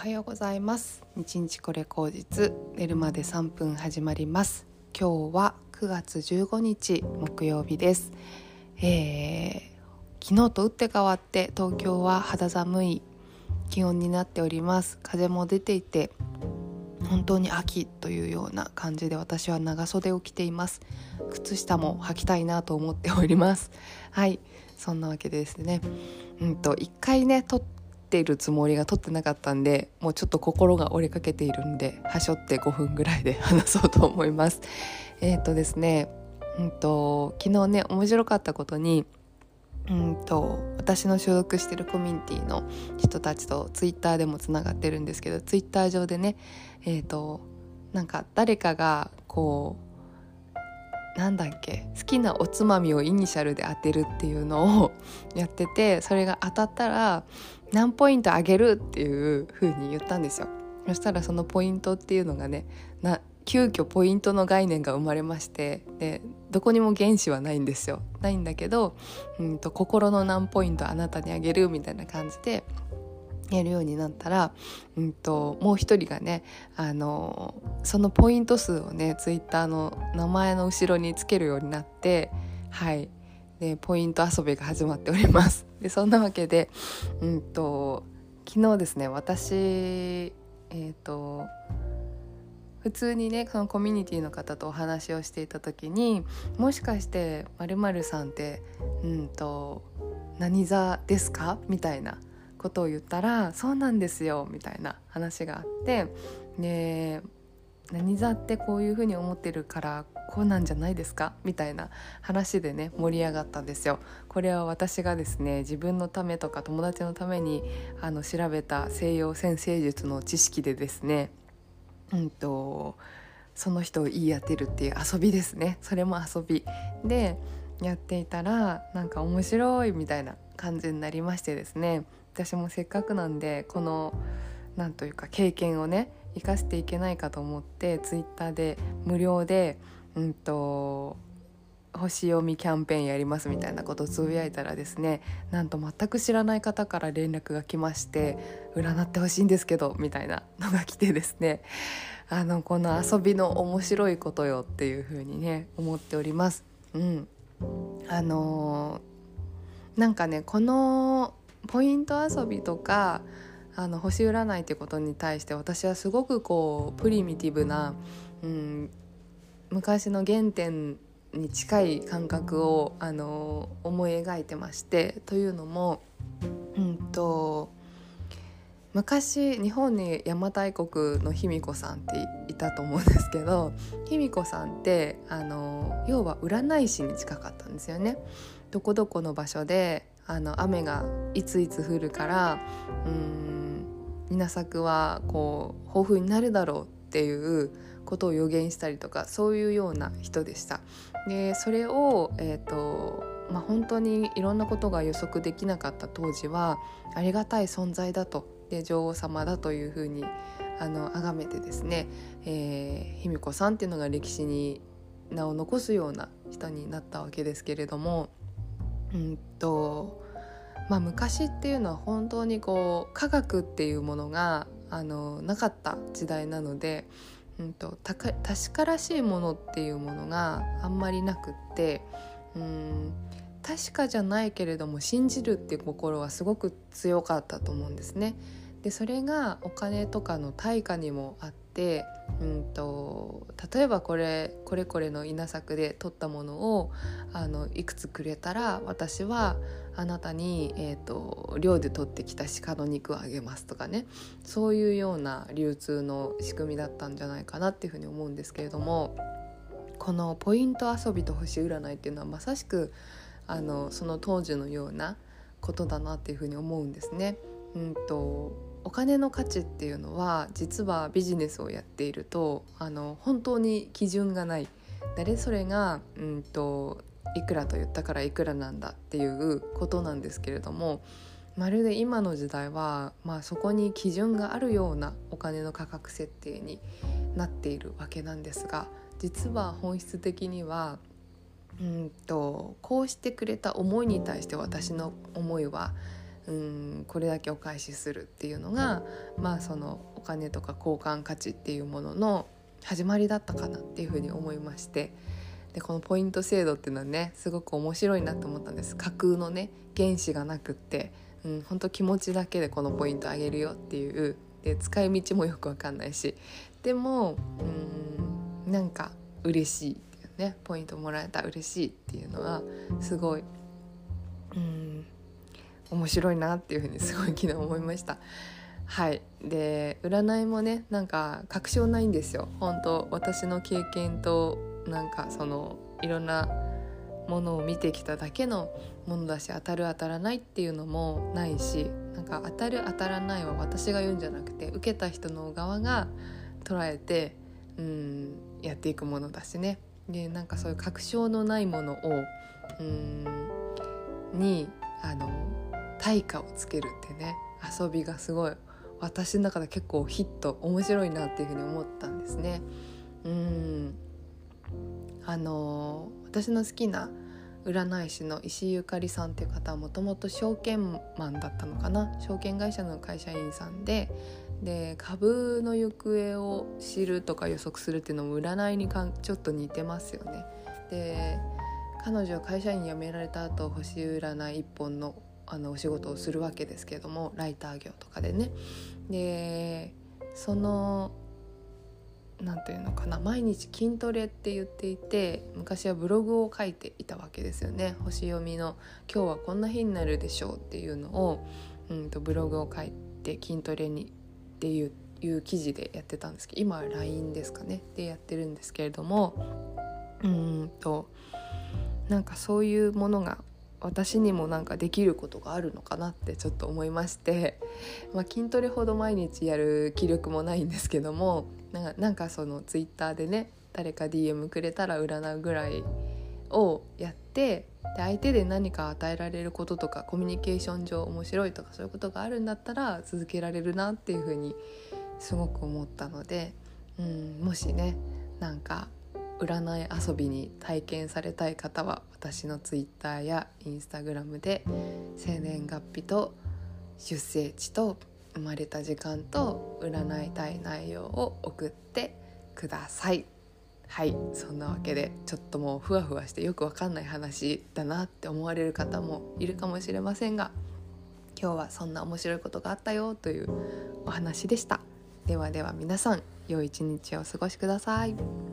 はようございます。日日これ口実寝るまで3分始まります。今日は9月15日木曜日です、えー、昨日と打って変わって東京は肌寒い気温になっております。風も出ていて本当に秋というような感じで私は長袖を着ています。靴下も履きたいなと思っております。はいそんなわけでですね。うんと一回ね撮っているつもりが撮ってなかったんでもうちょっと心が折れかけているんではしょって5分ぐらいで 話そうと思います。えっ、とですねうんと昨日ね面白かったことにうんと私の所属してるコミュニティの人たちとツイッターでもつながってるんですけどツイッター上でねえっ、ー、となんか誰かがこうなんだっけ好きなおつまみをイニシャルで当てるっていうのを やっててそれが当たったら何ポイントあげるっていう風に言ったんですよ。そしたらそのポイントっていうのがねな急遽ポイントの概念が生まれましてでどこにも原子はないんですよ。ないんだけど、うんと、心の何ポイントあなたにあげるみたいな感じでやるようになったら、うんと、もう一人がねあのそのポイント数をねツイッターの名前の後ろにつけるようになってはい。でポイント遊びが始まっております。でそんなわけで、うんと、昨日ですね私え、ー、と普通にねそのコミュニティの方とお話をしていた時にもしかして「まるさんってうんと何座ですか?」みたいなことを言ったら「そうなんですよ」みたいな話があってで何座ってこういうふうに思ってるからこうなんじゃないですか？みたいな話でね盛り上がったんですよ。これは私がですね自分のためとか友達のためにあの調べた西洋占星術の知識でですねうんとその人を言い当てるっていう遊びですね。それも遊び。でやっていたらなんか面白いみたいな感じになりましてですね。私もせっかくなんでこのなんというか経験をね生かしていけないかと思ってツイッターで無料でうんと星読みキャンペーンやりますみたいなことをつぶやいたらですねなんと全く知らない方から連絡が来まして占ってほしいんですけどみたいなのが来てですねあのこの遊びの面白いことよっていう風にね思っております。うん、あのー、なんかねこのポイント遊びとかあの星占いってことに対して私はすごくこうプリミティブな、うん、昔の原点に近い感覚をあの思い描いてましてというのも、うんと、昔日本に邪馬台国の卑弥呼さんっていたと思うんですけど卑弥呼さんってあの要は占い師に近かったんですよね。どこどこの場所であの雨がいついつ降るからうん稲作はこう豊富になるだろうっていうことを予言したりとかそういうような人でした。でそれを、えーとまあ、本当にいろんなことが予測できなかった当時はありがたい存在だとで女王様だというふうにあの崇めてですね、えー、卑弥呼さんっていうのが歴史に名を残すような人になったわけですけれども、うんとまあ、昔っていうのは本当にこう科学っていうものがあのなかった時代なのでうんと、確からしいものっていうものがあんまりなくってうん確かじゃないけれども信じるっていう心はすごく強かったと思うんですね。でそれがお金とかの対価にもあっ、うんと、例えばこれこれこれの稲作で取ったものをあのいくつくれたら私はあなたに、えーと、漁で取ってきた鹿の肉をあげますとかねそういうような流通の仕組みだったんじゃないかなっていうふうに思うんですけれどもこのポイント遊びと星占いっていうのはまさしくあのその当時のようなことだなっていうふうに思うんですね。うんとお金の価値っていうのは実はビジネスをやっているとあの本当に基準がない。誰それが、うんと、いくらと言ったからいくらなんだっていうことなんですけれどもまるで今の時代は、まあ、そこに基準があるようなお金の価格設定になっているわけなんですが実は本質的にはうんとこうしてくれた思いに対して私の思いはうんこれだけお返しするっていうのがまあそのお金とか交換価値っていうものの始まりだったかなっていうふうに思いましてでこのポイント制度っていうのはねすごく面白いなと思ったんです。架空のね原子がなくって、うん、本当気持ちだけでこのポイントあげるよっていうで使い道もよく分かんないしでもうんなんか嬉しいっていうねポイントもらえた嬉しいっていうのはすごいうん面白いなっていうふうにすごい昨日思いました。はい。で占いもねなんか確証ないんですよ。本当私の経験となんかそのいろんなものを見てきただけのものだし当たる当たらないっていうのもないしなんか当たる当たらないは私が言うんじゃなくて受けた人の側が捉えてうんやっていくものだしね。でなんかそういう確証のないものをうんにあの対価をつけるってね遊びがすごい私の中で結構ヒット面白いなっていうふうに思ったんですね。うんあの私の好きな占い師の石井ゆかりさんっていう方はもともと証券マンだったのかな？証券会社の会社員さんでで株の行方を知るとか予測するっていうのも占いにかんちょっと似てますよね。で彼女は会社員辞められた後星占い一本のあのお仕事をするわけですけれどもライター業とかでね。でその何て言うのかな毎日筋トレって言っていて昔はブログを書いていたわけですよね星読みの「今日はこんな日になるでしょう」っていうのを、うんと、ブログを書いて筋トレにっていういう記事でやってたんですけど今は LINE ですかねでやってるんですけれどもうんとなんかそういうものが私にもなんかできることがあるのかなってちょっと思いまして、まあ、筋トレほど毎日やる気力もないんですけどもなんかなんかそのツイッターでね誰か DM くれたら占うぐらいをやってで相手で何か与えられることとかコミュニケーション上面白いとかそういうことがあるんだったら続けられるなっていうふうにすごく思ったので、うん、もしねなんか占い遊びに体験されたい方は私の Twitter や Instagram で生年月日と出生地と生まれた時間と占いたい内容を送ってください。はいそんなわけでちょっともうふわふわしてよくわかんない話だなって思われる方もいるかもしれませんが今日はそんな面白いことがあったよというお話でした。ではでは皆さん良い一日をお過ごしください。